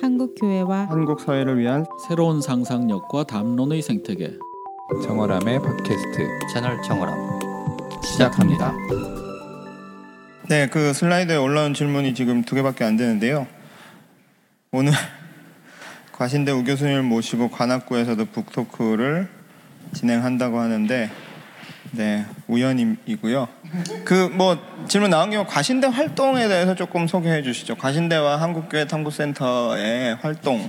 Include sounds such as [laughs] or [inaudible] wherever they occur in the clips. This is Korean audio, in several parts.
한국 교회와 한국 사회를 위한 새로운 상상력과 담론의 생태계 정월함의 팟캐스트 채널 정월함 시작합니다. 네, 그 슬라이드에 올라온 질문이 지금 두 개밖에 안 되는데요. 오늘 [laughs] 과신대 우 교수님을 모시고 관악구에서도 북토크를 진행한다고 하는데 네, 우연이고요. 그 뭐 질문 나온 김에 과신대 활동에 대해서 조금 소개해 주시죠. 과신대와 한국교회 탐구센터의 활동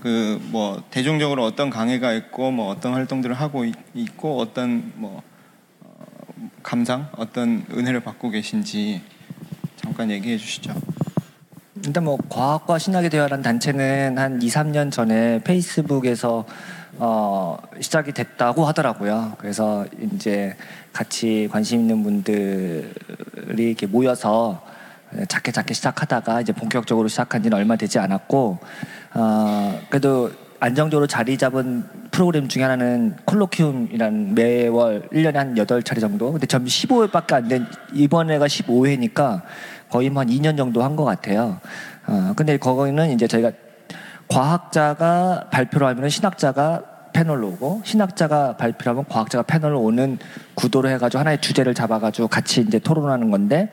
그 뭐 대중적으로 어떤 강의가 있고 뭐 어떤 활동들을 하고 있, 고 어떤 뭐 어, 감상 어떤 은혜를 받고 계신지 잠깐 얘기해 주시죠. 일단 뭐 과학과 신학에 대화라는 단체는 한 2, 3년 전에 페이스북에서 어, 시작이 됐다고 하더라고요. 그래서 이제 같이 관심 있는 분들이 이렇게 모여서 작게 작게 시작하다가 이제 본격적으로 시작한 지는 얼마 되지 않았고 어, 그래도 안정적으로 자리 잡은 프로그램 중에 하나는 콜로키움이라는 매월 1년에 한 8차례 정도. 근데 전 15회밖에 안 된 이번에가 15회니까 거의 뭐한 2년 정도 한 것 같아요. 어, 근데 거기는 이제 저희가 과학자가 발표를 하면 신학자가 패널로 오고 신학자가 발표를 하면 과학자가 패널로 오는 구도로 해가지고 하나의 주제를 잡아가지고 같이 이제 토론하는 건데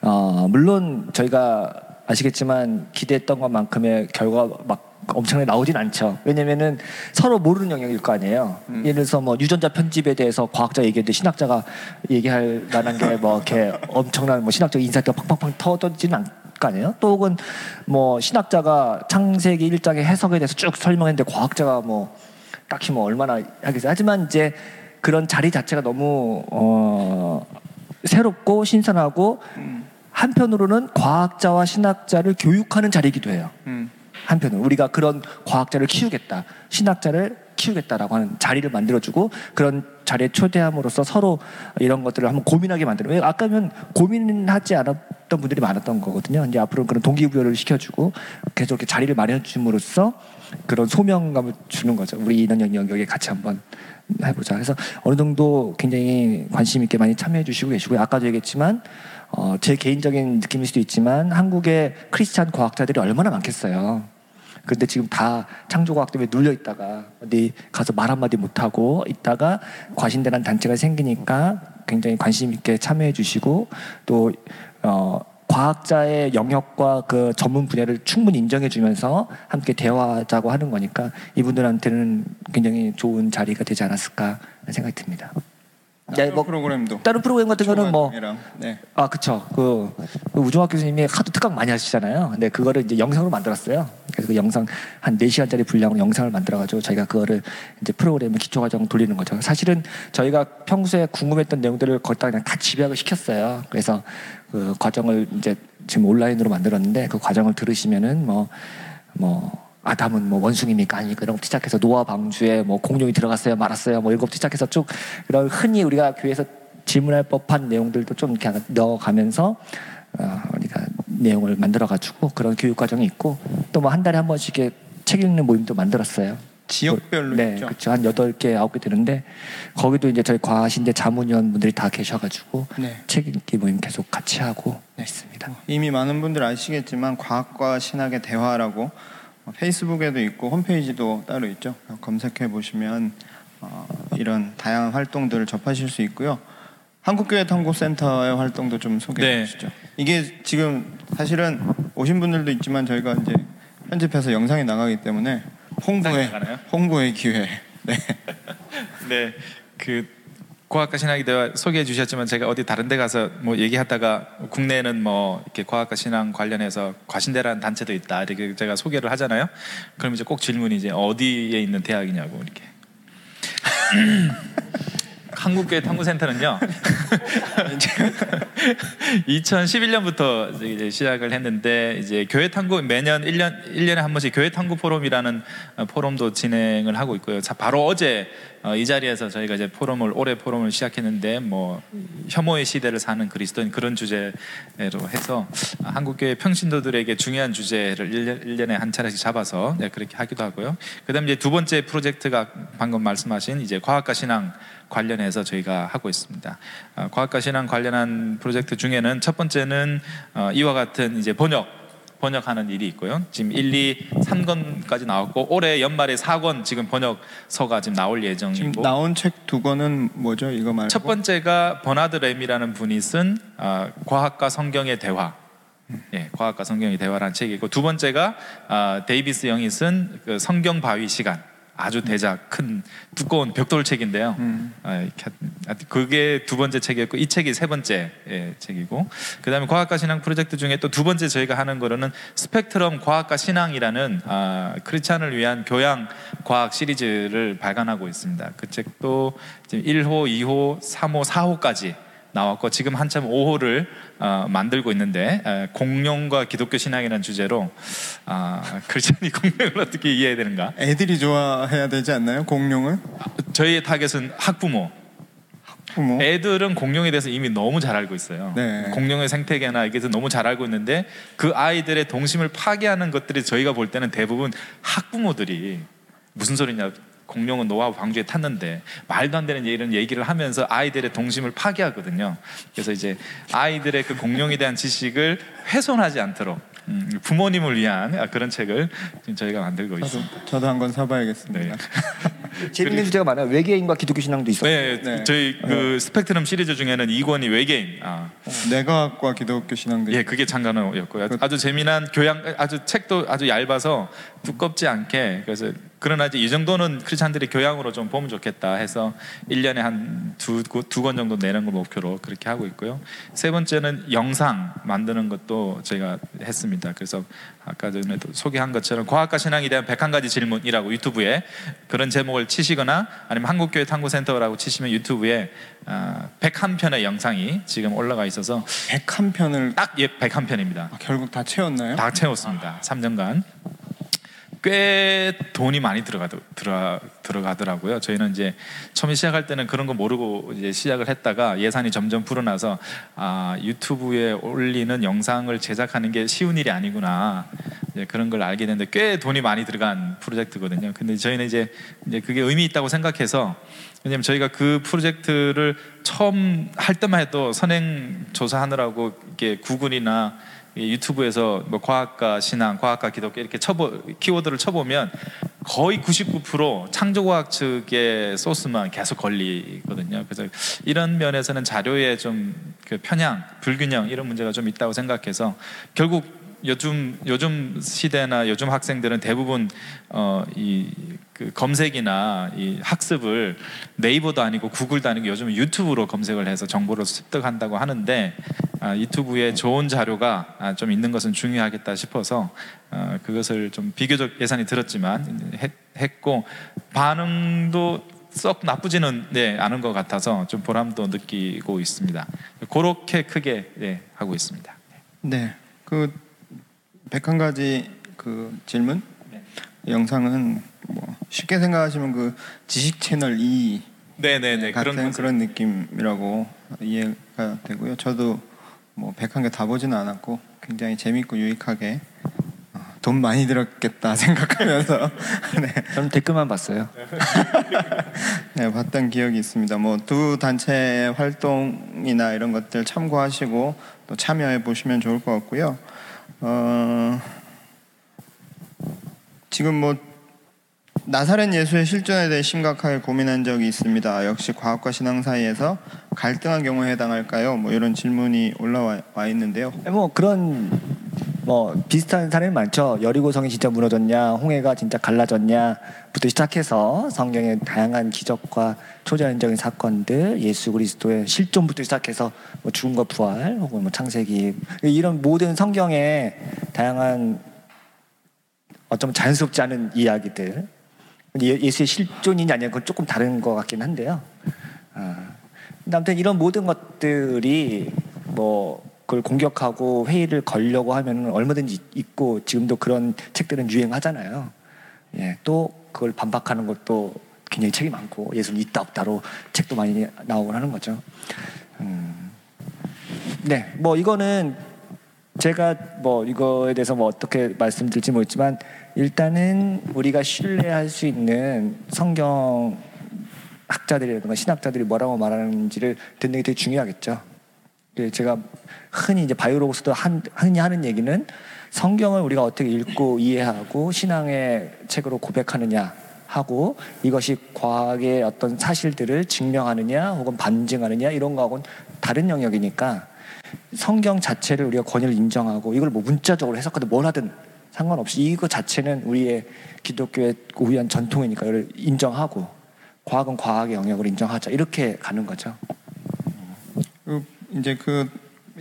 어, 물론 저희가 아시겠지만 기대했던 것만큼의 결과 막 엄청나게 나오진 않죠. 왜냐면은 서로 모르는 영역일 거 아니에요. 음. 예를 들어서 뭐 유전자 편집에 대해서 과학자 얘기했는데 신학자가 얘기할 만한 게 뭐 이렇게 엄청난 뭐 신학적 인사가 팡팡팡 터지는 않. 거 아니에요? 또 혹은 뭐 신학자가 창세기 1장의 해석에 대해서 쭉 설명했는데 과학자가 뭐 딱히 뭐 얼마나 하겠어요. 하지만 이제 그런 자리 자체가 너무 어 새롭고 신선하고 음. 한편으로는 과학자와 신학자를 교육하는 자리이기도 해요. 음. 한편으로 우리가 그런 과학자를 키우겠다, 신학자를 키우겠다라고 하는 자리를 만들어주고 그런 자리에 초대함으로써 서로 이런 것들을 한번 고민하게 만들어. 왜 아까면 고민하지 않았던 분들이 많았던 거거든요. 이제 앞으로는 그런 동기부여를 시켜주고 계속 이렇게 자리를 마련해 줌으로써 그런 소명감을 주는 거죠. 우리 이런 영역에 같이 한번 해보자. 그래서 어느 정도 굉장히 관심 있게 많이 참여해 주시고 계시고요. 아까도 얘기했지만 어, 제 개인적인 느낌일 수도 있지만 한국의 크리스찬 과학자들이 얼마나 많겠어요. 근데 지금 다 창조과학 때문에 눌려 있다가 어디 가서 말 한마디 못 하고 있다가 과신대라는 단체가 생기니까 굉장히 관심 있게 참여해 주시고 또 어, 과학자의 영역과 그 전문 분야를 충분히 인정해 주면서 함께 대화하자고 하는 거니까 이분들한테는 굉장히 좋은 자리가 되지 않았을까 생각이 듭니다. 다른 뭐 프로그램도 다른 프로그램 같은 거는 뭐 네. 아 그쵸 그, 그 우종학 교수님이 하도 특강 많이 하시잖아요. 근데 그거를 이제 영상으로 만들었어요. 그래서 그 영상 한 4시간짜리 분량으로 영상을 만들어 가지고 저희가 그거를 이제 프로그램을 기초 과정 돌리는 거죠. 사실은 저희가 평소에 궁금했던 내용들을 거기다 그냥 다 집약을 시켰어요. 그래서 그 과정을 이제 지금 온라인으로 만들었는데 그 과정을 들으시면은 뭐뭐 뭐 아담은 뭐 원숭이니까 아니 그런 것부터 시작해서 노아 방주에 뭐 공룡이 들어갔어요 말았어요 뭐 이런 것부터 시작해서 쭉 이런 흔히 우리가 교회에서 질문할 법한 내용들도 좀 이렇게 넣어가면서 어, 우리가 내용을 만들어가지고 그런 교육 과정이 있고 또 뭐 한 달에 한 번씩 책 읽는 모임도 만들었어요. 지역별로 네, 있죠. 그렇죠. 한 여덟 개 아홉 개 되는데 거기도 이제 저희 과신대 자문위원 분들이 다 계셔가지고 네. 책 읽기 모임 계속 같이 하고 네. 있습니다. 이미 많은 분들 아시겠지만 과학과 신학의 대화라고 페이스북에도 있고 홈페이지도 따로 있죠. 검색해 보시면 어, 이런 다양한 활동들을 접하실 수 있고요. 한국교회 탐구센터의 활동도 좀 소개해 네. 주시죠. 이게 지금 사실은 오신 분들도 있지만 저희가 이제 편집해서 영상이 나가기 때문에 홍보의 홍보의 기회. 네. [laughs] 네. 그 과학과 신학에 대해 소개해 주셨지만 제가 어디 다른 데 가서 뭐 얘기하다가 국내에는 뭐 이렇게 과학과 신앙 관련해서 과신대라는 단체도 있다 이렇게 제가 소개를 하잖아요. 그럼 이제 꼭 질문이 이제 어디에 있는 대학이냐고 이렇게. [laughs] 한국교회 탐구센터는요. [laughs] 2011년부터 이제 시작을 했는데 이제 교회 탐구 매년 1년 1년에 한 번씩 교회 탐구 포럼이라는 어, 포럼도 진행을 하고 있고요. 바로 어제 어, 이 자리에서 저희가 이제 포럼을 올해 포럼을 시작했는데 뭐 혐오의 시대를 사는 그리스도인 그런 주제로 해서 한국교회 평신도들에게 중요한 주제를 1년, 에한 차례씩 잡아서 네, 그렇게 하기도 하고요. 그다음 이제 두 번째 프로젝트가 방금 말씀하신 이제 과학과 신앙 관련해서 저희가 하고 있습니다. 어, 과학과 신앙 관련한 프로젝트 중에는 첫 번째는 어, 이와 같은 이제 번역 번역하는 일이 있고요. 지금 1, 2, 3권까지 나왔고 올해 연말에 4권 지금 번역서가 지금 나올 지금 예정이고 나온 책 두 권은 뭐죠? 이거 말고 첫 번째가 버나드 램이라는 분이 쓴 아, 과학과 성경의 대화. 예, 과학과 성경의 대화라는 책이고 두 번째가 아, 데이비스 영이 쓴 그 성경 바위 시간. 아주 대작 큰 두꺼운 벽돌 책인데요. 음. 아, 하- 그게 두 번째 책이었고 이 책이 세 번째 예, 책이고 그다음에 과학과 신앙 프로젝트 중에 또 두 번째 저희가 하는 거로는 스펙트럼 과학과 신앙이라는 아, 크리스찬을 위한 교양 과학 시리즈를 발간하고 있습니다. 그 책도 지금 1호, 2호, 3호, 4호까지 나왔고 지금 한참 5호를 어, 만들고 있는데 에, 공룡과 기독교 신앙이라는 주제로 아, 크리스찬이 [laughs] 공룡을 어떻게 이해해야 되는가? 애들이 좋아해야 되지 않나요? 공룡을? 저희의 타겟은 학부모. 부모. 애들은 공룡에 대해서 이미 너무 잘 알고 있어요. 네. 공룡의 생태계나 이게 너무 잘 알고 있는데 그 아이들의 동심을 파괴하는 것들이 저희가 볼 때는 대부분 학부모들이 무슨 소리냐. 공룡은 노아의 방주에 탔는데 말도 안 되는 이런 얘기를 하면서 아이들의 동심을 파괴하거든요. 그래서 이제 아이들의 그 공룡에 대한 지식을 훼손하지 않도록 음, 부모님을 위한 그런 책을 지금 저희가 만들고 있습니다. 저도 한권 사봐야겠습니다. 네. [laughs] [laughs] 재밌는 주제가 많아요. 외계인과 기독교 신앙도 있어요. 네, 네. 저희 그 스펙트럼 시리즈 중에는 2권이 외계인. 아, 내과학과 기독교 신앙도 예, 그게 장관호였고요. 아주 재미난 교양, 아주 책도 아주 얇아서 두껍지 않게 그래서 그러나 이제 이 정도는 크리스찬들이 교양으로 좀 보면 좋겠다 해서 1년에 한 두 두 권 정도 내는 걸 목표로 그렇게 하고 있고요. 세 번째는 영상 만드는 것도 저희가 했습니다. 그래서 아까 전에도 소개한 것처럼 과학과 신앙에 대한 101가지 질문이라고 유튜브에 그런 제목을 치시거나 아니면 한국교회 탐구센터라고 치시면 유튜브에 아, 101편의 영상이 지금 올라가 있어서 101편을 딱 예, 101편입니다. 결국 다 채웠나요? 다 채웠습니다. 3년간. 꽤 돈이 많이 들어가 들어 들어가더라고요. 저희는 이제 처음에 시작할 때는 그런 거 모르고 이제 시작을 했다가 예산이 점점 불어나서 아 유튜브에 올리는 영상을 제작하는 게 쉬운 일이 아니구나 이제 그런 걸 알게 됐는데 꽤 돈이 많이 들어간 프로젝트거든요. 근데 저희는 이제 이제 그게 의미 있다고 생각해서 왜냐면 저희가 그 프로젝트를 처음 할 때만 해도 선행 조사하느라고 이게 구글이나 이 유튜브에서 뭐 과학과 신앙, 과학과 기독교 이렇게 쳐보 키워드를 쳐보면 거의 99% 창조과학 측의 소스만 계속 걸리거든요. 그래서 이런 면에서는 자료의 좀그 편향, 불균형 이런 문제가 좀 있다고 생각해서 결국 요즘 요즘 시대나 요즘 학생들은 대부분 어 이 그 검색이나 이 학습을 네이버도 아니고 구글도 아니고 요즘 유튜브로 검색을 해서 정보를 습득한다고 하는데 아, 유튜브에 좋은 자료가 아, 좀 있는 것은 중요하겠다 싶어서 어, 그것을 좀 비교적 예산이 들었지만 했, 했고 반응도 썩 나쁘지는 네, 않은 것 같아서 좀 보람도 느끼고 있습니다. 그렇게 크게 네, 하고 있습니다. 네. 그 101가지 그 질문 네. 영상은 뭐 쉽게 생각하시면 그 지식 채널 2 네네네 같은 그런 그런. 느낌이라고 이해가 되고요. 저도 뭐 101개 다 보지는 않았고 굉장히 재밌고 유익하게 어, 돈 많이 들었겠다 [laughs] 생각하면서 [laughs] 네. 저는 댓글만 봤어요. [laughs] 네, 봤던 기억이 있습니다. 뭐 두 단체의 활동이나 이런 것들 참고하시고 또 참여해 보시면 좋을 것 같고요. 어, 지금 뭐 나사렛 예수의 실존에 대해 심각하게 고민한 적이 있습니다. 역시 과학과 신앙 사이에서 갈등한 경우에 해당할까요? 뭐 이런 질문이 올라와 와 있는데요. 뭐 그런 뭐 비슷한 사례는 많죠. 여리고성이 진짜 무너졌냐, 홍해가 진짜 갈라졌냐부터 시작해서 성경의 다양한 기적과 초자연적인 사건들, 예수 그리스도의 실존부터 시작해서 뭐 죽음과 부활 혹은 뭐 창세기 이런 모든 성경의 다양한 어쩌면 자연스럽지 않은 이야기들 예- 예수의 실존이냐 아니냐 그건 조금 다른 것 같긴 한데요. 아, 근데 아무튼 이런 모든 것들이 뭐 그걸 공격하고 회의를 걸려고 하면 얼마든지 있고 지금도 그런 책들은 유행하잖아요. 예, 또 그걸 반박하는 것도 굉장히 책이 많고 예수는 있다 없다로 책도 많이 나오곤 하는 거죠. 음, 네, 뭐 이거는 제가 뭐 이거에 대해서 뭐 어떻게 말씀드릴지 모르겠지만 일단은 우리가 신뢰할 수 있는 성경 학자들이라든가 신학자들이 뭐라고 말하는지를 듣는 게 되게 중요하겠죠. 그 제가 흔히 이제 바이오로고스도 한, 흔히 하는 얘기는 성경을 우리가 어떻게 읽고 이해하고 신앙의 책으로 고백하느냐 하고 이것이 과학의 어떤 사실들을 증명하느냐 혹은 반증하느냐 이런 거하고는 다른 영역이니까 성경 자체를 우리가 권위를 인정하고 이걸 뭐 문자적으로 해석하든 뭘 하든 상관없이 이거 자체는 우리의 기독교의 고유한 전통이니까 이걸 인정하고 과학은 과학의 영역을 인정하자 이렇게 가는 거죠. 그 이제 그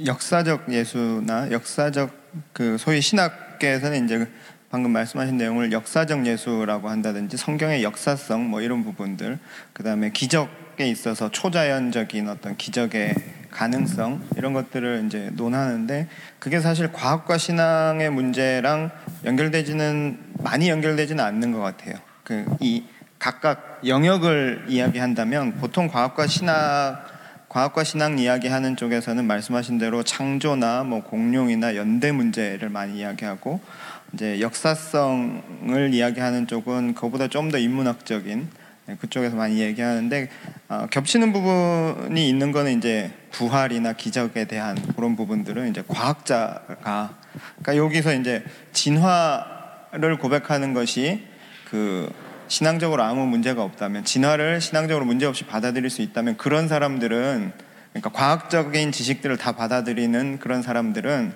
역사적 예수나 역사적 그 소위 신학계에서는 이제 그 방금 말씀하신 내용을 역사적 예수라고 한다든지 성경의 역사성 뭐 이런 부분들 그다음에 기적에 있어서 초자연적인 어떤 기적의 가능성 이런 것들을 이제 논하는데 그게 사실 과학과 신앙의 문제랑 연결되지는 많이 연결되지는 않는 것 같아요. 그 이 각각 영역을 이야기한다면 보통 과학과 신학 과학과 신앙 이야기하는 쪽에서는 말씀하신 대로 창조나 뭐 공룡이나 연대 문제를 많이 이야기하고 이제 역사성을 이야기하는 쪽은 그보다 좀 더 인문학적인 네, 그쪽에서 많이 얘기하는데 어, 겹치는 부분이 있는 거는 이제 부활이나 기적에 대한 그런 부분들은 이제 과학자가 그러니까 여기서 이제 진화를 고백하는 것이 그 신앙적으로 아무 문제가 없다면 진화를 신앙적으로 문제 없이 받아들일 수 있다면 그런 사람들은 그러니까 과학적인 지식들을 다 받아들이는 그런 사람들은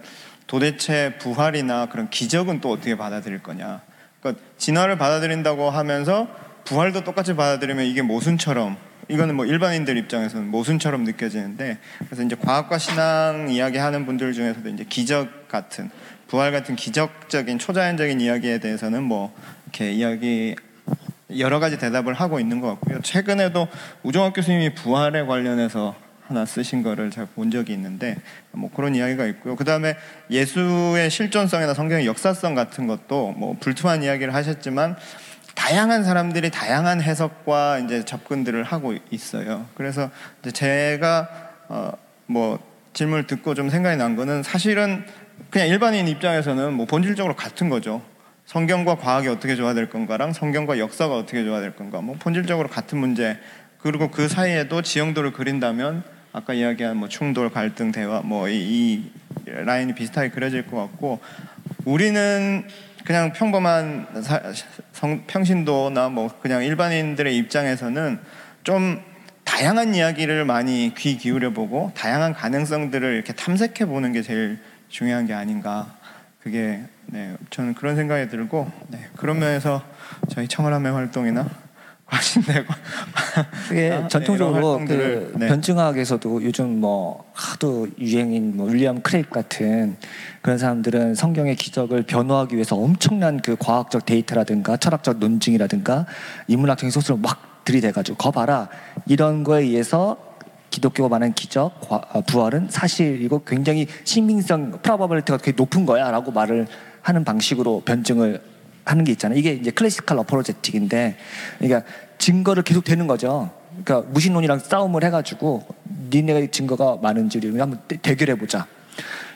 도대체 부활이나 그런 기적은 또 어떻게 받아들일 거냐? 그러니까 진화를 받아들인다고 하면서 부활도 똑같이 받아들이면 이게 모순처럼 이거는 뭐 일반인들 입장에서는 모순처럼 느껴지는데 그래서 이제 과학과 신앙 이야기하는 분들 중에서도 이제 기적 같은 부활 같은 기적적인 초자연적인 이야기에 대해서는 뭐 이렇게 이야기 여러 가지 대답을 하고 있는 것 같고요. 최근에도 우종학 교수님이 부활에 관련해서 하나 쓰신 거를 제가 본 적이 있는데 뭐 그런 이야기가 있고요. 그 다음에 예수의 실존성이나 성경의 역사성 같은 것도 뭐 불투한 이야기를 하셨지만 다양한 사람들이 다양한 해석과 이제 접근들을 하고 있어요. 그래서 제가 어 뭐 질문을 듣고 좀 생각이 난 거는 사실은 그냥 일반인 입장에서는 뭐 본질적으로 같은 거죠. 성경과 과학이 어떻게 조화될 건가랑 성경과 역사가 어떻게 조화될 건가 뭐 본질적으로 같은 문제 그리고 그 사이에도 지형도를 그린다면 아까 이야기한 뭐 충돌 갈등 대화 뭐이 라인이 비슷하게 그려질 것 같고 우리는 그냥 평범한 사, 성, 평신도나 뭐 그냥 일반인들의 입장에서는 좀 다양한 이야기를 많이 귀 기울여 보고 다양한 가능성들을 이렇게 탐색해 보는 게 제일 중요한 게 아닌가. 그게 네, 저는 그런 생각이 들고 네, 그런 면에서 저희 청월함의 활동이나 과신대고 그게 아, 전통적으로 네, 그 네. 변증학에서도 요즘 뭐 하도 유행인 뭐 윌리엄 크레이크 같은 그런 사람들은 성경의 기적을 변호하기 위해서 엄청난 그 과학적 데이터라든가 철학적 논증이라든가 인문학적인 소스를 막 들이대가지고 거 봐라 이런 거에 의해서 기독교가 말하는 기적, 과- 어, 부활은 사실이고 굉장히 신빙성, probability가 되게 높은 거야라고 말을 하는 방식으로 변증을 하는 게 있잖아요. 이게 이제 classical apologetic인데, 그러니까 증거를 계속 대는 거죠. 그러니까 무신론이랑 싸움을 해가지고 니네가 증거가 많은지 우리 한번 대- 대결해 보자.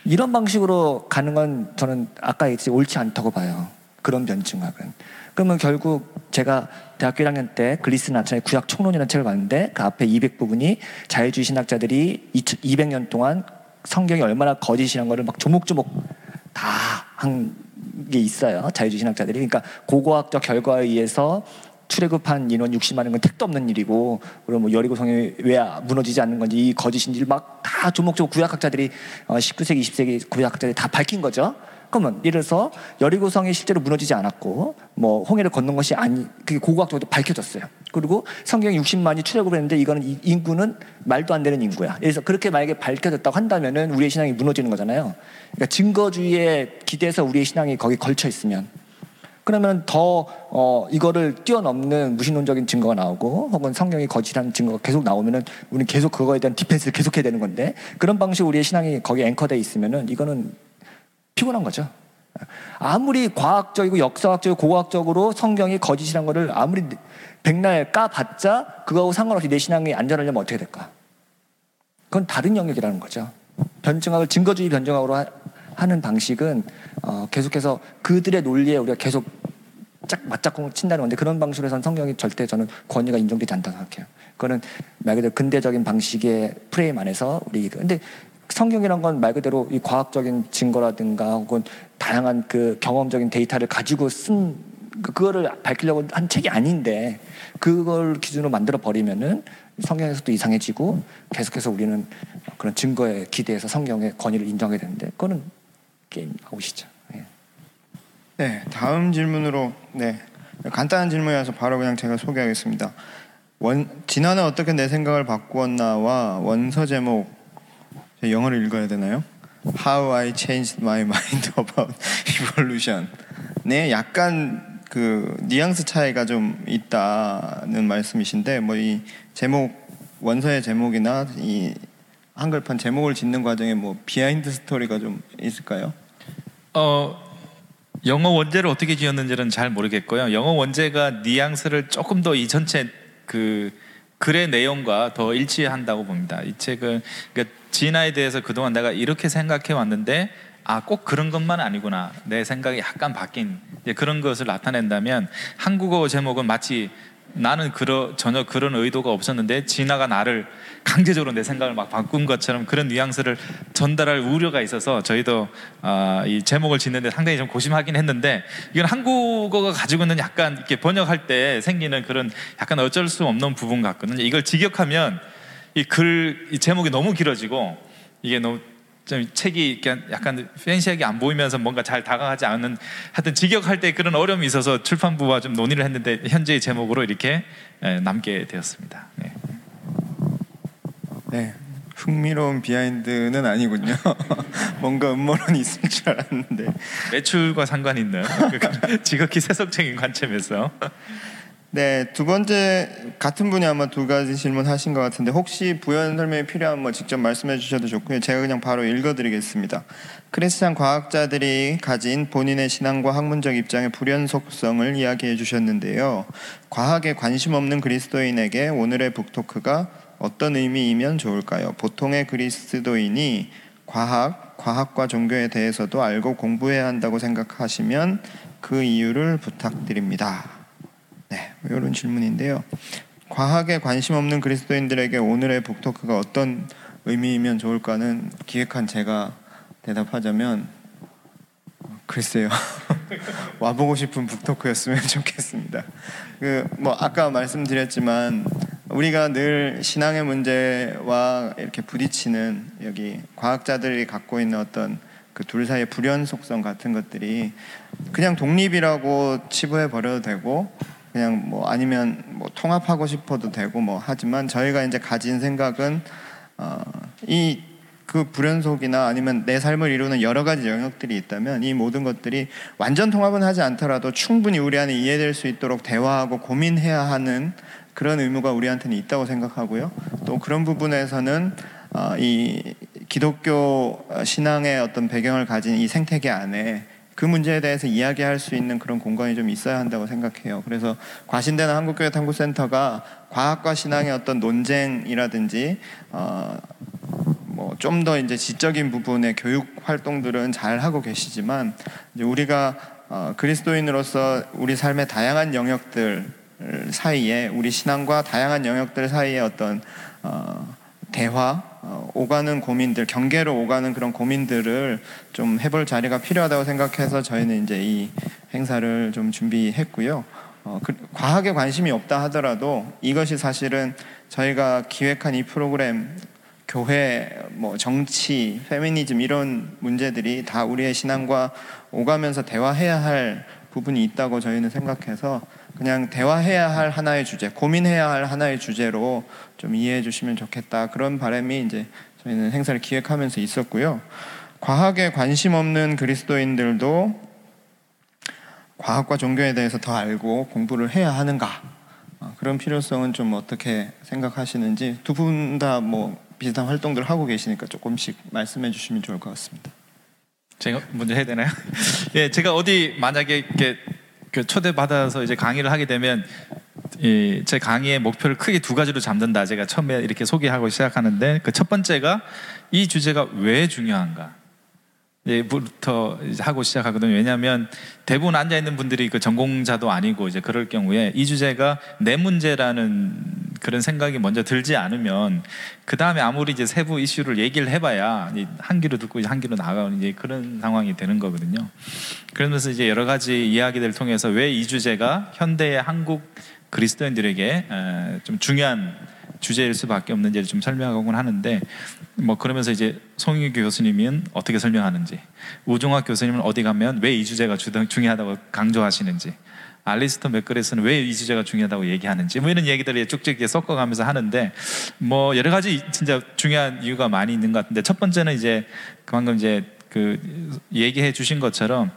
이런 방식으로 가는 건 저는 아까 얘기했듯이 옳지 않다고 봐요. 그런 변증학은. 그러면 결국 제가 대학교 1학년 때 글리슨 아처의 구약 총론이라는 책을 봤는데 그 앞에 200 부분이 자유주의 신학자들이 200년 동안 성경이 얼마나 거짓이란 거를 막 조목조목 다 한 게 있어요. 자유주의 신학자들이. 그러니까 고고학적 결과에 의해서 출애굽한 인원 60만인 건 택도 없는 일이고 그리고 뭐 여리고 성이 왜 무너지지 않는 건지 이 거짓인지를 막 다 조목조목 구약학자들이 어, 19세기 20세기 구약학자들이 다 밝힌 거죠. 그러면 예를 들어서 여리고성이 실제로 무너지지 않았고 뭐 홍해를 건넌 것이 아니 그게 고고학적으로 밝혀졌어요. 그리고 성경에 60만이 출애굽을 했는데 이거는 이 인구는 말도 안 되는 인구야. 그래서 그렇게 만약에 밝혀졌다고 한다면은 우리의 신앙이 무너지는 거잖아요. 그러니까 증거주의에 기대서 우리의 신앙이 거기 걸쳐 있으면 그러면 더 어, 이거를 뛰어넘는 무신론적인 증거가 나오고 혹은 성경이 거짓이라는 증거가 계속 나오면은 우리는 계속 그거에 대한 디펜스를 계속해야 되는 건데 그런 방식으로 우리의 신앙이 거기에 앵커돼 있으면은 이거는 피곤한 거죠. 아무리 과학적이고 역사학적이고 고고학적으로 성경이 거짓이란 거를 아무리 백날 까봤자 그거하고 상관없이 내 신앙이 안전하려면 어떻게 될까? 그건 다른 영역이라는 거죠. 변증학을 증거주의 변증학으로 하, 하는 방식은 어, 계속해서 그들의 논리에 우리가 계속 짝 맞짝꿍 친다는 건데 그런 방식으로 해서는 성경이 절대 저는 권위가 인정되지 않다고 생각해요. 그거는 말 그대로 근대적인 방식의 프레임 안에서 우리 근데 성경이란 건 말 그대로 이 과학적인 증거라든가 혹은 다양한 그 경험적인 데이터를 가지고 쓴 그- 그거를 밝히려고 한 책이 아닌데 그걸 기준으로 만들어 버리면은 성경에서도 이상해지고 계속해서 우리는 그런 증거에 기대해서 성경의 권위를 인정하게 되는데 그거는 게임 아웃이죠. 예. 네, 다음 질문으로 네 간단한 질문이라서 바로 그냥 제가 소개하겠습니다. 원 진화는 어떻게 내 생각을 바꾸었나와 원서 제목 영어를 읽어야 되나요? How I changed my mind about evolution. 네, 약간 그 뉘앙스 차이가 좀 있다는 말씀이신데 뭐 이 제목 원서의 제목이나 이 한글판 제목을 짓는 과정에 뭐 behind story가 좀 있을까요? 어 영어 원제를 어떻게 지었는지는 잘 모르겠고요. 영어 원제가 뉘앙스를 조금 더 이 전체 그 글의 내용과 더 일치한다고 봅니다. 이 책은 그러니까 진화에 대해서 그동안 내가 이렇게 생각해 왔는데 아 꼭 그런 것만 아니구나 내 생각이 약간 바뀐 그런 것을 나타낸다면 한국어 제목은 마치 나는 그러, 전혀 그런 의도가 없었는데 진화가 나를 강제적으로 내 생각을 막 바꾼 것처럼 그런 뉘앙스를 전달할 우려가 있어서 저희도 아, 이 제목을 짓는데 상당히 좀 고심하긴 했는데 이건 한국어가 가지고 있는 약간 이렇게 번역할 때 생기는 그런 약간 어쩔 수 없는 부분 같거든요. 이걸 직역하면 이 글 이 제목이 너무 길어지고 이게 너무 좀 책이 약간 팬시하게 안 보이면서 뭔가 잘 다가가지 않는 하여튼 직역할 때 그런 어려움이 있어서 출판부와 좀 논의를 했는데 현재의 제목으로 이렇게 예, 남게 되었습니다. 네. 네. 흥미로운 비하인드는 아니군요. [laughs] 뭔가 음모론이 있을 줄 알았는데. 매출과 상관 있는 그 지극히 세속적인 관점에서 네, 두 번째 같은 분이 아마 두 가지 질문하신 것 같은데 혹시 부연 설명이 필요하면 뭐 직접 말씀해 주셔도 좋고요. 제가 그냥 바로 읽어드리겠습니다. 크리스찬 과학자들이 가진 본인의 신앙과 학문적 입장의 불연속성을 이야기해 주셨는데요. 과학에 관심 없는 그리스도인에게 오늘의 북토크가 어떤 의미이면 좋을까요? 보통의 그리스도인이 과학, 과학과 종교에 대해서도 알고 공부해야 한다고 생각하시면 그 이유를 부탁드립니다. 네, 이런 질문인데요. 과학에 관심 없는 그리스도인들에게 오늘의 북토크가 어떤 의미이면 좋을까는 기획한 제가 대답하자면 글쎄요. [laughs] 와보고 싶은 북토크였으면 [laughs] 좋겠습니다. 그 뭐 아까 말씀드렸지만 우리가 늘 신앙의 문제와 이렇게 부딪히는 여기 과학자들이 갖고 있는 어떤 그 둘 사이의 불연속성 같은 것들이 그냥 독립이라고 치부해 버려도 되고 그냥 뭐 아니면 뭐 통합하고 싶어도 되고 뭐 하지만 저희가 이제 가진 생각은 어, 이 그 불연속이나 아니면 내 삶을 이루는 여러 가지 영역들이 있다면 이 모든 것들이 완전 통합은 하지 않더라도 충분히 우리 안에 이해될 수 있도록 대화하고 고민해야 하는 그런 의무가 우리한테는 있다고 생각하고요. 또 그런 부분에서는 어, 이 기독교 신앙의 어떤 배경을 가진 이 생태계 안에 그 문제에 대해서 이야기할 수 있는 그런 공간이 좀 있어야 한다고 생각해요. 그래서 과신대는 한국교회 탐구센터가 과학과 신앙의 어떤 논쟁이라든지 어, 뭐좀 더 이제 지적인 부분의 교육 활동들은 잘 하고 계시지만 우리가 어, 그리스도인으로서 우리 삶의 다양한 영역들 사이에 우리 신앙과 다양한 영역들 사이에 어떤 어, 대화, 어, 오가는 고민들, 경계로 오가는 그런 고민들을 좀 해볼 자리가 필요하다고 생각해서 저희는 이제 이 행사를 좀 준비했고요. 어, 그, 과학에 관심이 없다 하더라도 이것이 사실은 저희가 기획한 이 프로그램 교회, 뭐 정치, 페미니즘 이런 문제들이 다 우리의 신앙과 오가면서 대화해야 할 부분이 있다고 저희는 생각해서 그냥 대화해야 할 하나의 주제, 고민해야 할 하나의 주제로 좀 이해해 주시면 좋겠다. 그런 바람이 이제 저희는 행사를 기획하면서 있었고요. 과학에 관심 없는 그리스도인들도 과학과 종교에 대해서 더 알고 공부를 해야 하는가? 어, 그런 필요성은 좀 어떻게 생각하시는지 두 분 다 뭐 비슷한 활동들을 하고 계시니까 조금씩 말씀해 주시면 좋을 것 같습니다. 제가 먼저 해야 되나요? [laughs] 예, 제가 어디 만약에 이렇게 그 초대 받아서 이제 강의를 하게 되면 이 제 강의의 목표를 크게 두 가지로 잡는다. 제가 처음에 이렇게 소개하고 시작하는데 그 첫 번째가 이 주제가 왜 중요한가? 예부터 하고 시작하거든요. 왜냐하면 대부분 앉아 있는 분들이 그 전공자도 아니고 이제 그럴 경우에 이 주제가 내 문제라는 그런 생각이 먼저 들지 않으면 그 다음에 아무리 이제 세부 이슈를 얘기를 해봐야 한 귀로 듣고 한 귀로 나가는 이제 그런 상황이 되는 거거든요. 그러면서 이제 여러 가지 이야기들을 통해서 왜 이 주제가 현대의 한국 그리스도인들에게 에, 좀 중요한 주제일 수밖에 없는지를 좀 설명하곤 하는데 뭐 그러면서 이제 송유 교수님은 어떻게 설명하는지 우종학 교수님은 어디 가면 왜 이 주제가 중요하다고 강조하시는지 알리스터 맥그레스는 왜 이 주제가 중요하다고 얘기하는지 뭐 이런 얘기들을 쭉쭉 섞어가면서 하는데 뭐 여러 가지 진짜 중요한 이유가 많이 있는 것 같은데 첫 번째는 이제 방금 이제 그 얘기해 주신 것처럼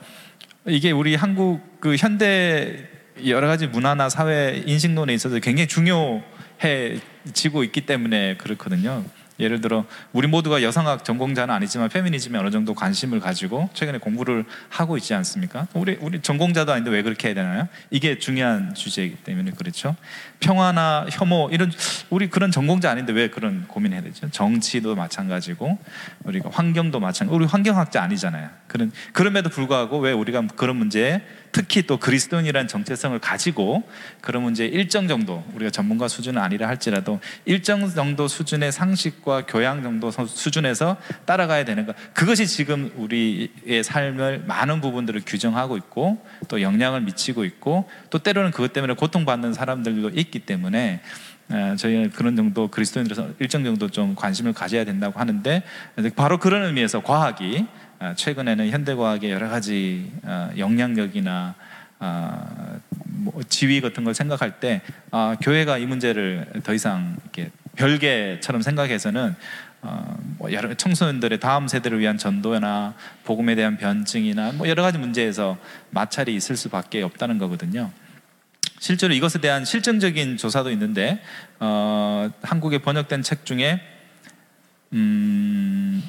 이게 우리 한국 그 현대 여러 가지 문화나 사회 인식론에 있어서 굉장히 중요 해지고 있기 때문에 그렇거든요. 예를 들어 우리 모두가 여성학 전공자는 아니지만 페미니즘에 어느 정도 관심을 가지고 최근에 공부를 하고 있지 않습니까? 우리 우리 전공자도 아닌데 왜 그렇게 해야 되나요? 이게 중요한 주제이기 때문에 그렇죠. 평화나 혐오 이런 우리 그런 전공자 아닌데 왜 그런 고민해야 되죠? 정치도 마찬가지고 우리가 환경도 마찬가지. 우리 환경학자 아니잖아요. 그런 그럼에도 불구하고 왜 우리가 그런 문제에 특히 또 그리스도인이라는 정체성을 가지고 그런 문제에 일정 정도 우리가 전문가 수준은 아니라 할지라도 일정 정도 수준의 상식과 교양 정도 서- 수준에서 따라가야 되는 것 그것이 지금 우리의 삶을 많은 부분들을 규정하고 있고 또 영향을 미치고 있고 또 때로는 그것 때문에 고통받는 사람들도 있기 때문에 어, 저희는 그런 정도 그리스도인들에서 일정 정도 좀 관심을 가져야 된다고 하는데 바로 그런 의미에서 과학이 어, 최근에는 현대 과학의 여러 가지 어, 영향력이나 어, 뭐 지위 같은 걸 생각할 때 아, 교회가 이 문제를 더 이상 이렇게 별개처럼 생각해서는 어, 뭐 여러 청소년들의 다음 세대를 위한 전도나 복음에 대한 변증이나 뭐 여러 가지 문제에서 마찰이 있을 수밖에 없다는 거거든요. 실제로 이것에 대한 실증적인 조사도 있는데 어, 한국에 번역된 책 중에 음,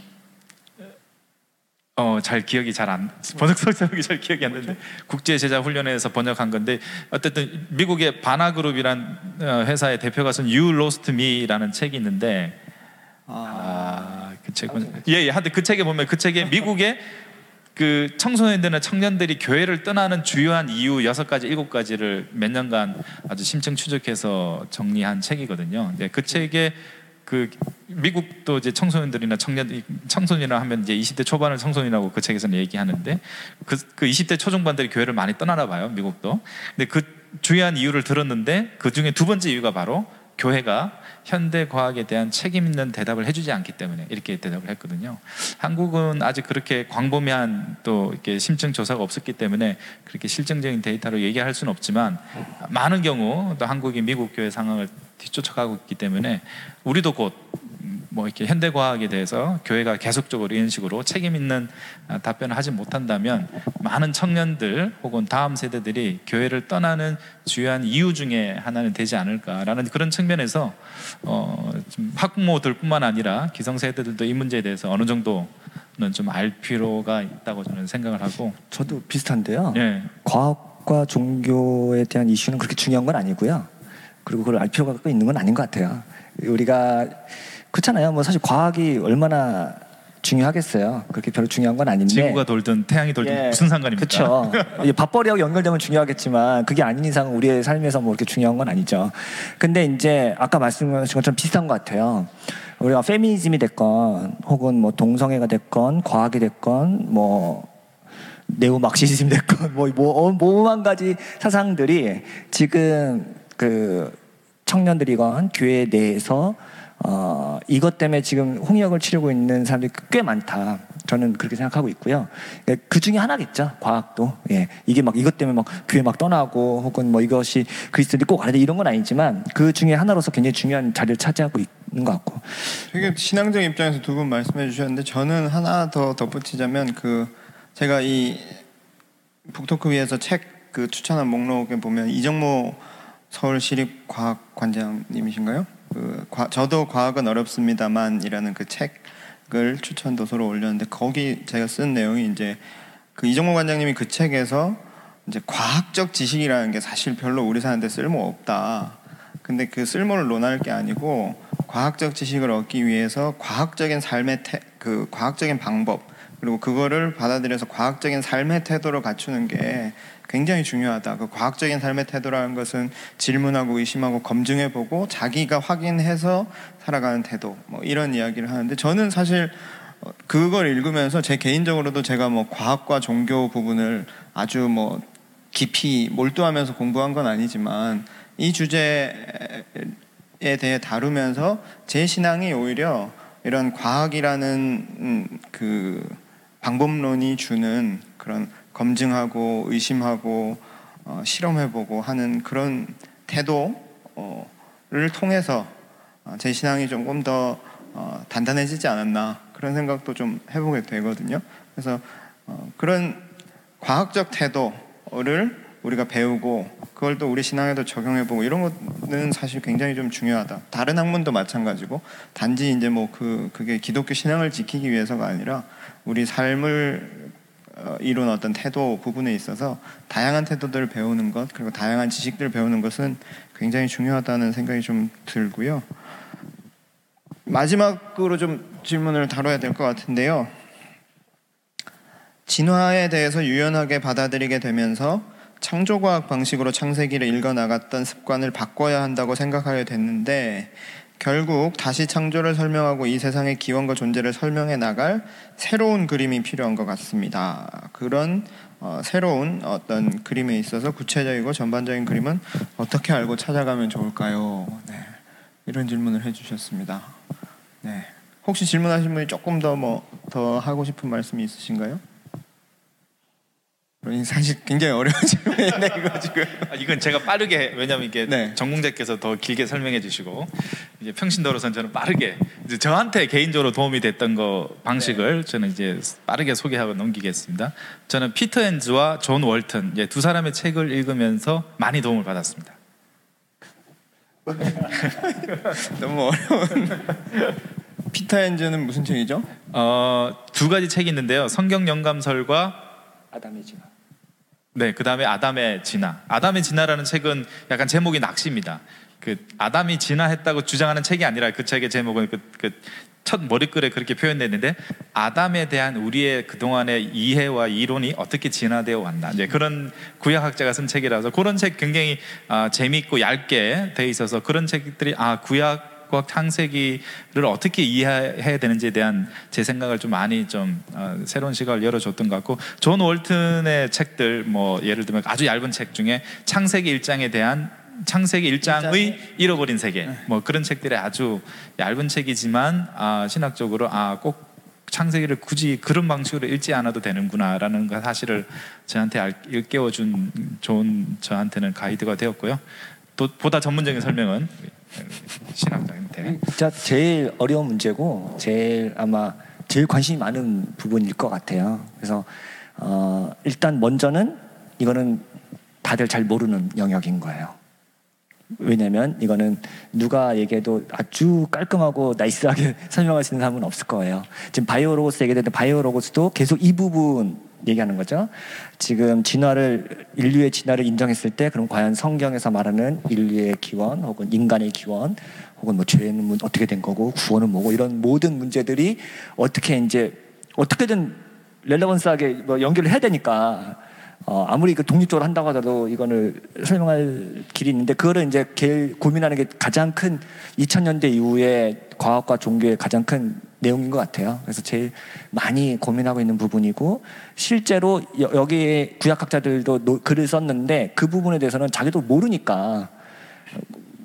어, 잘 기억이 잘 안 번역서 [laughs] 제목이 잘 기억이 안 나는데 국제 제자 훈련회에서 번역한 건데 어쨌든 미국의 바나그룹이란 어, 회사의 대표가 쓴 You Lost Me라는 책이 있는데 아, 그 책은 예, 예. 하여튼 그 책에 보면 그 책에 미국의 그 청소년들이나 청년들이 교회를 떠나는 주요한 이유 여섯 가지 일곱 가지를 몇 년간 아주 심층 추적해서 정리한 책이거든요. 네, 그 책에 그 미국도 이제 청소년들이나 청년 청소년이라 하면 이제 20대 초반을 청소년이라고 그 책에서는 얘기하는데 그, 그 20대 초중반들이 교회를 많이 떠나나 봐요 미국도. 근데 그 주요한 이유를 들었는데 그 중에 두 번째 이유가 바로 교회가 현대 과학에 대한 책임 있는 대답을 해주지 않기 때문에 이렇게 대답을 했거든요. 한국은 아직 그렇게 광범위한 또 이렇게 심층 조사가 없었기 때문에 그렇게 실증적인 데이터로 얘기할 수는 없지만 많은 경우 또 한국이 미국 교회 상황을 뒤쫓아가고 있기 때문에 우리도 곧 뭐 이렇게 현대 과학에 대해서 교회가 계속적으로 이런 식으로 책임 있는 아, 답변을 하지 못한다면 많은 청년들 혹은 다음 세대들이 교회를 떠나는 주요한 이유 중에 하나는 되지 않을까라는 그런 측면에서 어, 좀 학부모들뿐만 아니라 기성세대들도 이 문제에 대해서 어느 정도 는 좀 알 필요가 있다고 저는 생각을 하고 저도 비슷한데요. 예. 과학과 종교에 대한 이슈는 그렇게 중요한 건 아니고요. 그리고 그걸 알 필요가 꼭 있는 건 아닌 것 같아요. 우리가 그렇잖아요. 뭐 사실 과학이 얼마나 중요하겠어요. 그렇게 별로 중요한 건 아닌데. 지구가 돌든 태양이 돌든 예, 무슨 상관입니까? 그렇죠. 밥벌이하고 연결되면 중요하겠지만 그게 아닌 이상 우리의 삶에서 뭐 이렇게 중요한 건 아니죠. 근데 이제 아까 말씀하신 것처럼 비슷한 것 같아요. 우리가 페미니즘이 됐건 혹은 뭐 동성애가 됐건 과학이 됐건 뭐 네오 막시즘 됐건 뭐, 뭐 뭐만 가지 사상들이 지금 그 청년들이건 교회 내에서 어, 이것 때문에 지금 홍역을 치르고 있는 사람들이 꽤 많다. 저는 그렇게 생각하고 있고요. 그 중에 하나겠죠. 과학도. 예. 이게 막 이것 때문에 막 교회 막 떠나고 혹은 뭐 이것이 그리스도인이 꼭 알아야 돼 이런 건 아니지만 그 중에 하나로서 굉장히 중요한 자리를 차지하고 있는 것 같고. 되게 신앙적 입장에서 두 분 말씀해 주셨는데 저는 하나 더 덧붙이자면 그 제가 이 북토크 위에서 책 그 추천한 목록에 보면 이정모 서울시립과학관장님이신가요? 그 과, 저도 과학은 어렵습니다만이라는 그 책을 추천 도서로 올렸는데 거기 제가 쓴 내용이 이제 그 이정모 관장님이 그 책에서 이제 과학적 지식이라는 게 사실 별로 우리 사는데 쓸모 없다. 근데 그 쓸모를 논할 게 아니고 과학적 지식을 얻기 위해서 과학적인 삶의 태, 그 과학적인 방법 그리고 그거를 받아들여서 과학적인 삶의 태도를 갖추는 게 굉장히 중요하다. 그 과학적인 삶의 태도라는 것은 질문하고 의심하고 검증해보고 자기가 확인해서 살아가는 태도. 뭐 이런 이야기를 하는데 저는 사실 어, 그걸 읽으면서 제 개인적으로도 제가 뭐 과학과 종교 부분을 아주 뭐 깊이 몰두하면서 공부한 건 아니지만 이 주제에 대해 다루면서 제 신앙이 오히려 이런 과학이라는 음, 그 방법론이 주는 그런 검증하고 의심하고 어, 실험해보고 하는 그런 태도를 통해서 어, 제 신앙이 조금 더 어, 단단해지지 않았나 그런 생각도 좀 해보게 되거든요. 그래서 어, 그런 과학적 태도를 우리가 배우고 그걸 또 우리 신앙에도 적용해보고 이런 거는 사실 굉장히 좀 중요하다. 다른 학문도 마찬가지고 단지 이제 뭐 그 그게 기독교 신앙을 지키기 위해서가 아니라 우리 삶을 어, 이룬 어떤 태도 부분에 있어서 다양한 태도들을 배우는 것 그리고 다양한 지식들을 배우는 것은 굉장히 중요하다는 생각이 좀 들고요. 마지막으로 좀 질문을 다뤄야 될 것 같은데요. 진화에 대해서 유연하게 받아들이게 되면서 창조과학 방식으로 창세기를 읽어 나갔던 습관을 바꿔야 한다고 생각하게 됐는데 결국 다시 창조를 설명하고 이 세상의 기원과 존재를 설명해 나갈 새로운 그림이 필요한 것 같습니다. 그런 어, 새로운 어떤 그림에 있어서 구체적이고 전반적인 그림은 어떻게 알고 찾아가면 좋을까요? 네. 이런 질문을 해주셨습니다. 네. 혹시 질문하신 분이 조금 더 뭐더 하고 싶은 말씀이 있으신가요? 사실 굉장히 어려운 [laughs] 질문인데 이거 지금 아, 이건 제가 빠르게 왜냐면 이게 네. 전공자께서 더 길게 설명해 주시고 이제 평신도로선 저는 빠르게 이제 저한테 개인적으로 도움이 됐던 거 방식을 저는 이제 빠르게 소개하고 넘기겠습니다. 저는 피터 엔즈와 존 월튼 이제 두 사람의 책을 읽으면서 많이 도움을 받았습니다. [laughs] 너무 어려운 피터 엔즈는 무슨 책이죠? 어, 두 가지 책이 있는데요. 성경 영감설과. 네, 그 다음에 아담의 진화. 아담의 진화라는 책은 약간 제목이 낚시입니다. 그 아담이 진화했다고 주장하는 책이 아니라 그 책의 제목은 그, 그 첫 머리글에 그렇게 표현됐는데 아담에 대한 우리의 그 동안의 이해와 이론이 어떻게 진화되어 왔나 이제 그런 구약학자가 쓴 책이라서 그런 책 굉장히 아, 재미있고 얇게 돼 있어서 그런 책들이 아 구약 과학 창세기를 어떻게 이해해야 되는지에 대한 제 생각을 좀 많이 좀 어, 새로운 시각을 열어줬던 것 같고 존 월튼의 책들 뭐 예를 들면 아주 얇은 책 중에 창세기 1장에 대한 창세기 1장의 잃어버린 세계. 뭐 그런 책들이 아주 얇은 책이지만 아, 신학적으로 아꼭 창세기를 굳이 그런 방식으로 읽지 않아도 되는구나라는 그 사실을 저한테 알- 일깨워준 좋은 저한테는 가이드가 되었고요. 또 보다 전문적인 설명은 신학자한테 진짜 제일 어려운 문제고 제일 아마 제일 관심이 많은 부분일 것 같아요. 그래서 어, 일단 먼저는 이거는 다들 잘 모르는 영역인 거예요. 왜냐면 이거는 누가 얘기해도 아주 깔끔하고 nice하게 [laughs] 설명할 수 있는 사람은 없을 거예요. 지금 BioLogos 얘기했는데 BioLogos도 계속 이 부분 얘기하는 거죠. 지금 진화를 인류의 진화를 인정했을 때 그럼 과연 성경에서 말하는 인류의 기원 혹은 인간의 기원 혹은 뭐 죄는 뭐 어떻게 된 거고 구원은 뭐고 이런 모든 문제들이 어떻게 이제 어떻게든 렐레번스하게 뭐 연결을 해야 되니까 어, 아무리 그 독립적으로 한다고 하더라도 이거를 설명할 길이 있는데 그거를 이제 고민하는 게 가장 큰 2000년대 이후에 과학과 종교의 가장 큰 내용인 것 같아요. 그래서 제일 많이 고민하고 있는 부분이고 실제로 여, 여기 구약학자들도 노- 글을 썼는데 그 부분에 대해서는 자기도 모르니까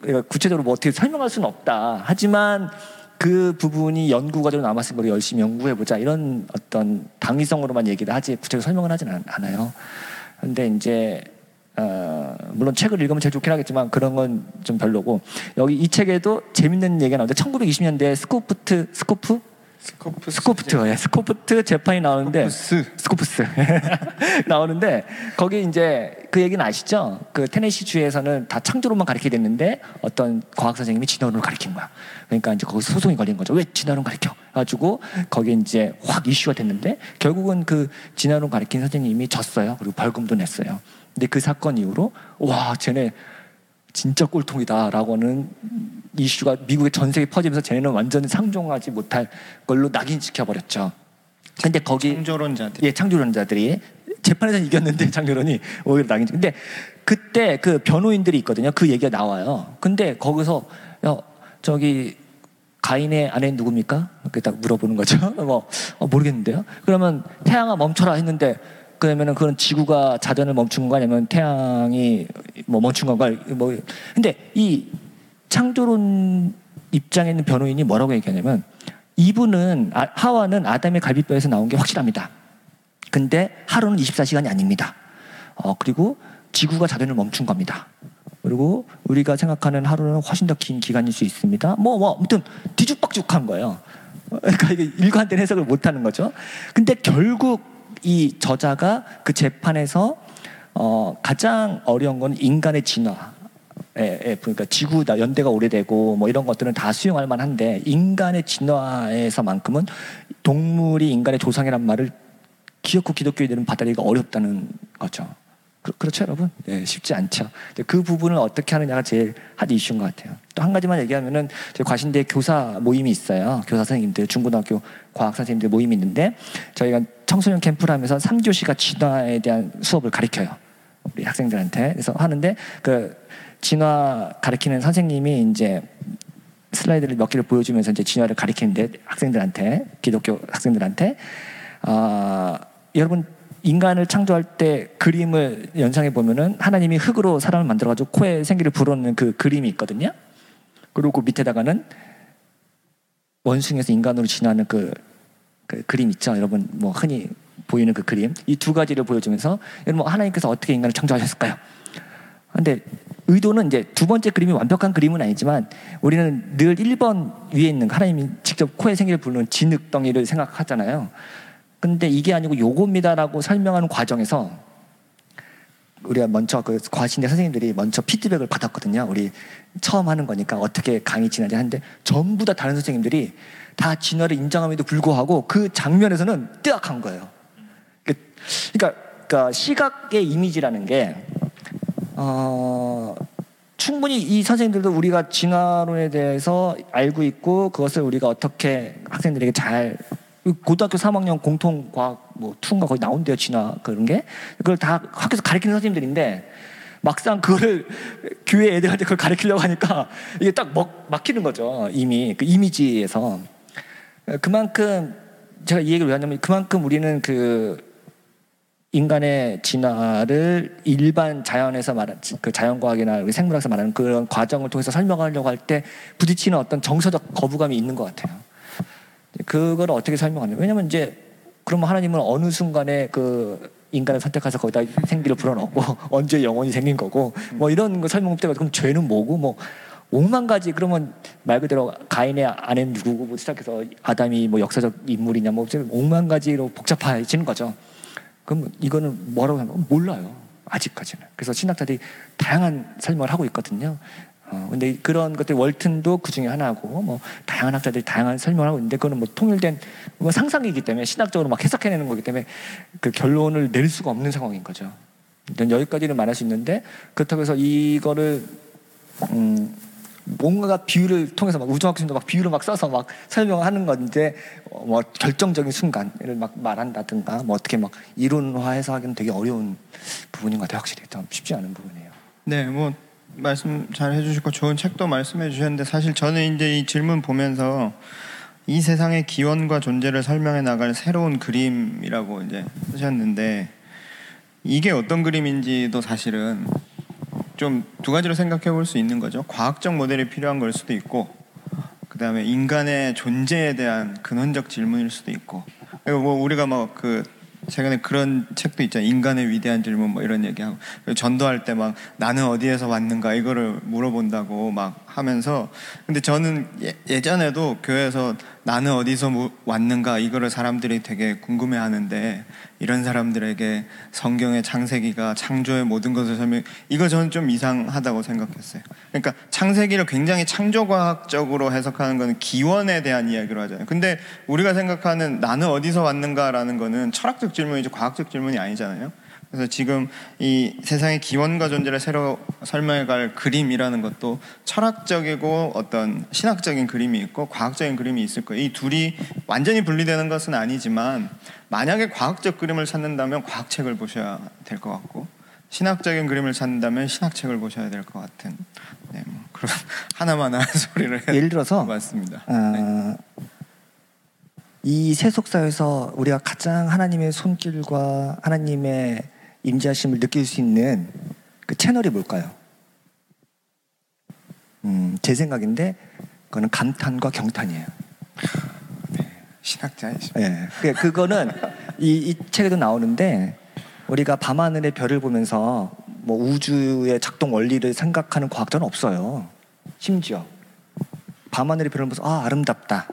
그러니까 구체적으로 뭐 어떻게 설명할 수는 없다. 하지만 그 부분이 연구 과정으로 남았을 거를 열심히 연구해 보자 이런 어떤 당위성으로만 얘기를 하지 구체적으로 설명을 하진 않- 않아요. 근데 이제 어, 물론 책을 읽으면 제일 좋긴 하겠지만 그런 건 좀 별로고 여기 이 책에도 재밌는 얘기가 나오는데 1920년대 스코프트 스코프 스코프 스코프트 예, 스코프트 재판이 나오는데 스코프스. 스코프스 [laughs] 나오는데 거기 이제 그 얘기는 아시죠? 그 테네시 주에서는 다 창조론만 가르치게 됐는데 어떤 과학 선생님이 진화론을 가르친 거야. 그러니까 이제 거기서 소송이 걸린 거죠. 왜 진화론 가르쳐? 가지고 거기 이제 확 이슈가 됐는데 결국은 그 진화론 가르친 선생님이 졌어요. 그리고 벌금도 냈어요. 근데 그 사건 이후로 와 쟤네 진짜 꼴통이다라고는 이슈가 미국의 전 세계에 퍼지면서 쟤네는 완전히 상종하지 못할 걸로 낙인시켜 버렸죠. 근데 거기 창조론자들. 예, 창조론자들이 재판에서 이겼는데 창조론이 오히려 낙인. 근데 그때 그 변호인들이 있거든요. 그 얘기가 나와요. 근데 거기서 야, 저기 가인의 아내 누굽니까? 이렇게 딱 물어보는 거죠. [laughs] 뭐 어, 모르겠는데요. 그러면 태양아 멈춰라 했는데 그러면은 그런 지구가 자전을 멈춘 건가 아니면 태양이 뭐 멈춘 건가 뭐 근데 이 창조론 입장에 있는 변호인이 뭐라고 얘기하냐면 이분은 아, 하와는 아담의 갈비뼈에서 나온 게 확실합니다. 근데 하루는 24시간이 아닙니다. 어, 그리고 지구가 자전을 멈춘 겁니다. 그리고 우리가 생각하는 하루는 훨씬 더 긴 기간일 수 있습니다. 뭐, 뭐, 아무튼 뒤죽박죽한 거예요. [laughs] 그러니까 이게 일관된 해석을 못 하는 거죠. 근데 결국 이 저자가 그 재판에서 어, 가장 어려운 건 인간의 진화. 예, 예, 그러니까 지구 다 연대가 오래되고 뭐 이런 것들은 다 수용할 만한데 인간의 진화에서만큼은 동물이 인간의 조상이란 말을 기어코 기독교인들은 받아들이기가 어렵다는 거죠. 그, 렇죠 여러분? 예, 쉽지 않죠. 그 부분을 어떻게 하느냐가 제일 핫 이슈인 것 같아요. 또 한 가지만 얘기하면은 저희 과신대 교사 모임이 있어요. 교사 선생님들, 중고등학교 과학 선생님들 모임이 있는데 저희가 청소년 캠프를 하면서 3교시가 진화에 대한 수업을 가르쳐요. 우리 학생들한테. 그래서 하는데 그 진화 가르치는 선생님이 이제 슬라이드를 몇 개를 보여주면서 이제 진화를 가리키는데 학생들한테 기독교 학생들한테 아 여러분 인간을 창조할 때 그림을 연상해 보면은 하나님이 흙으로 사람을 만들어 가지고 코에 생기를 불어넣는 그 그림이 있거든요. 그리고 그 밑에다가는 원숭이에서 인간으로 진화하는 그, 그 그림 있죠. 여러분 뭐 흔히 보이는 그 그림 이 두 가지를 보여주면서 여러분 하나님께서 어떻게 인간을 창조하셨을까요? 근데 의도는 이제 두 번째 그림이 완벽한 그림은 아니지만 우리는 늘 1번 위에 있는 하나님이 직접 코에 생기를 부르는 진흙덩이를 생각하잖아요. 근데 이게 아니고 요겁니다라고 설명하는 과정에서 우리가 먼저 그 과신대 선생님들이 먼저 피드백을 받았거든요. 우리 처음 하는 거니까 어떻게 강의 진행지 하는데 전부 다 다른 선생님들이 다 진화를 인정함에도 불구하고 그 장면에서는 뜨악한 거예요. 그러니까, 그러니까 시각의 이미지라는 게 어, 충분히 이 선생님들도 우리가 진화론에 대해서 알고 있고 그것을 우리가 어떻게 학생들에게 잘 고등학교 3학년 공통 과학 뭐 투인가 거기 나온대요 진화 그런 게. 그걸 다 학교에서 가르치는 선생님들인데 막상 그거를 교회 애들한테 그걸 가르치려고 하니까 이게 딱 먹, 막히는 거죠 이미. 그 이미지에서 그만큼 제가 이 얘기를 왜 하냐면 그만큼 우리는 그 인간의 진화를 일반 자연에서 말하는 그 자연과학이나 우리 생물학에서 말하는 그런 과정을 통해서 설명하려고 할 때 부딪히는 어떤 정서적 거부감이 있는 것 같아요. 그걸 어떻게 설명하냐? 왜냐면 이제 그러면 하나님은 어느 순간에 그 인간을 선택해서 거기다 생기를 불어넣고 [laughs] 언제 영혼이 생긴 거고 뭐 이런 거 설명 때가 그럼 죄는 뭐고 뭐 오만 가지 그러면 말 그대로 가인의 아내는 누구고 뭐 시작해서 아담이 뭐 역사적 인물이냐 뭐 오만 가지로 복잡해지는 거죠. 그럼 이거는 뭐라고 하면 몰라요. 아직까지는. 그래서 신학자들이 다양한 설명을 하고 있거든요. 어, 근데 그런 것들 월튼도 그 중에 하나고 뭐 다양한 학자들이 다양한 설명을 하고 있는데 그거는 뭐 통일된 뭐 상상이기 때문에 신학적으로 막 해석해내는 거기 때문에 그 결론을 낼 수가 없는 상황인 거죠. 여기까지는 말할 수 있는데 그렇다고 해서 이거를 음, 뭔가 비유를 통해서 막 우주학생도 막 비유를 막 써서 막 설명하는 건데 어, 뭐 결정적인 순간을 막 말한다든가 뭐 어떻게 막 이론화해서 하기는 되게 어려운 부분인 것 같아요. 확실히 좀 쉽지 않은 부분이에요. 네, 뭐 말씀 잘 해주시고 좋은 책도 말씀해 주셨는데 사실 저는 이제 이 질문 보면서 이 세상의 기원과 존재를 설명해 나갈 새로운 그림이라고 이제 쓰셨는데 이게 어떤 그림인지도 사실은 좀 두 가지로 생각해 볼 수 있는 거죠. 과학적 모델이 필요한 걸 수도 있고, 그 다음에 인간의 존재에 대한 근원적 질문일 수도 있고. 그리고 뭐 우리가 뭐그 최근에 그런 책도 있잖아요. 인간의 위대한 질문 뭐 이런 얘기하고 전도할 때 막 나는 어디에서 왔는가 이거를 물어본다고 막 하면서 근데 저는 예, 예전에도 교회에서 나는 어디서 왔는가 이거를 사람들이 되게 궁금해 하는데 이런 사람들에게 성경의 창세기가 창조의 모든 것을 설명 이거 저는 좀 이상하다고 생각했어요. 그러니까 창세기를 굉장히 창조과학적으로 해석하는 거는 기원에 대한 이야기로 하잖아요. 근데 우리가 생각하는 나는 어디서 왔는가라는 거는 철학적 질문이지 과학적 질문이 아니잖아요. 그래서 지금 이 세상의 기원과 존재를 새로 설명해갈 그림이라는 것도 철학적이고 어떤 신학적인 그림이 있고 과학적인 그림이 있을 거예요. 이 둘이 완전히 분리되는 것은 아니지만 만약에 과학적 그림을 찾는다면 과학책을 보셔야 될 것 같고 신학적인 그림을 찾는다면 신학책을 보셔야 될 것 같은 네, 뭐 그런 [laughs] 하나만 한 [laughs] 소리를 예를 들어서 맞습니다. 어, 이 세속사에서 우리가 가장 하나님의 손길과 하나님의 임재하심을 느낄 수 있는 그 채널이 뭘까요? 음, 제 생각인데 그거는 감탄과 경탄이에요. 신학자이십니다. 예. 그 그거는 이, 이 책에도 나오는데 우리가 밤하늘의 별을 보면서 뭐 우주의 작동 원리를 생각하는 과학자는 없어요. 심지어 밤하늘의 별을 보면서 아 아름답다.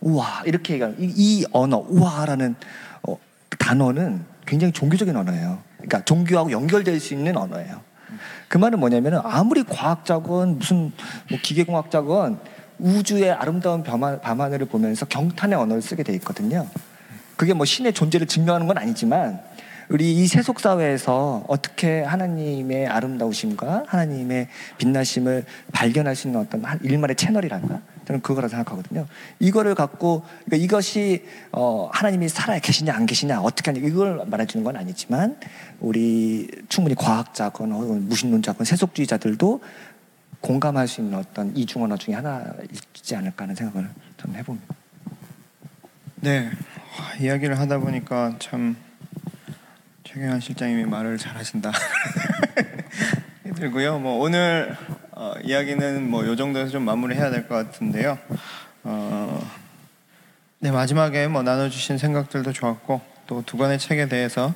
우와 이렇게 얘기하는 이, 이 언어 우와라는 어, 단어는 굉장히 종교적인 언어예요. 그러니까 종교하고 연결될 수 있는 언어예요. 그 말은 뭐냐면은 아무리 과학자건 무슨 뭐 기계공학자건 우주의 아름다운 밤하, 밤하늘을 보면서 경탄의 언어를 쓰게 돼 있거든요. 그게 뭐 신의 존재를 증명하는 건 아니지만 우리 이 세속 사회에서 어떻게 하나님의 아름다우심과 하나님의 빛나심을 발견할 수 있는 어떤 한 일말의 채널이랄까 저는 그거라 생각하거든요. 이거를 갖고 그러니까 이것이 어, 하나님이 살아 계시냐 안 계시냐 어떻게 하냐 이걸 말해주는 건 아니지만 우리 충분히 과학자건 혹은 무신론자건 세속주의자들도 공감할 수 있는 어떤 이중 언어 중에 하나이지 않을까 하는 생각을 저는 해봅니다. 네, 와, 이야기를 하다 보니까 참 최경환 실장님이 말을 잘하신다. [laughs] 들고요. 뭐 오늘 어, 이야기는 뭐 요 정도에서 좀 마무리해야 될 것 같은데요. 어, 네 마지막에 뭐 나눠주신 생각들도 좋았고 또 두 권의 책에 대해서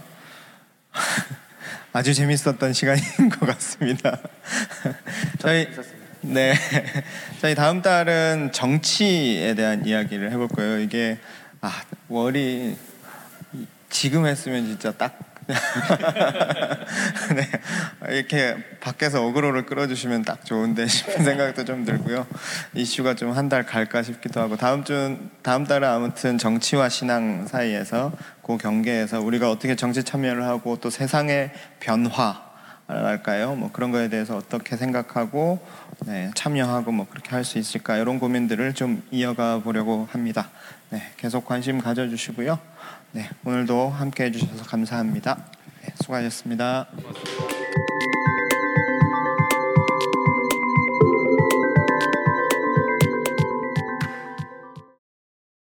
[laughs] 아주 재밌었던 시간인 것 같습니다. [laughs] 저희 네 저희 다음 달은 정치에 대한 이야기를 해볼 거예요. 이게 아 월이 지금 했으면 진짜 딱 [laughs] 네, 이렇게 밖에서 어그로를 끌어주시면 딱 좋은데 싶은 생각도 좀 들고요. 이슈가 좀 한 달 갈까 싶기도 하고 다음 주 다음 달은 아무튼 정치와 신앙 사이에서 그 경계에서 우리가 어떻게 정치 참여를 하고 또 세상의 변화 할까요? 뭐 그런 거에 대해서 어떻게 생각하고 네, 참여하고 뭐 그렇게 할 수 있을까 이런 고민들을 좀 이어가 보려고 합니다. 네, 계속 관심 가져주시고요. 네, 오늘도 함께 해주셔서 감사합니다. 네, 수고하셨습니다.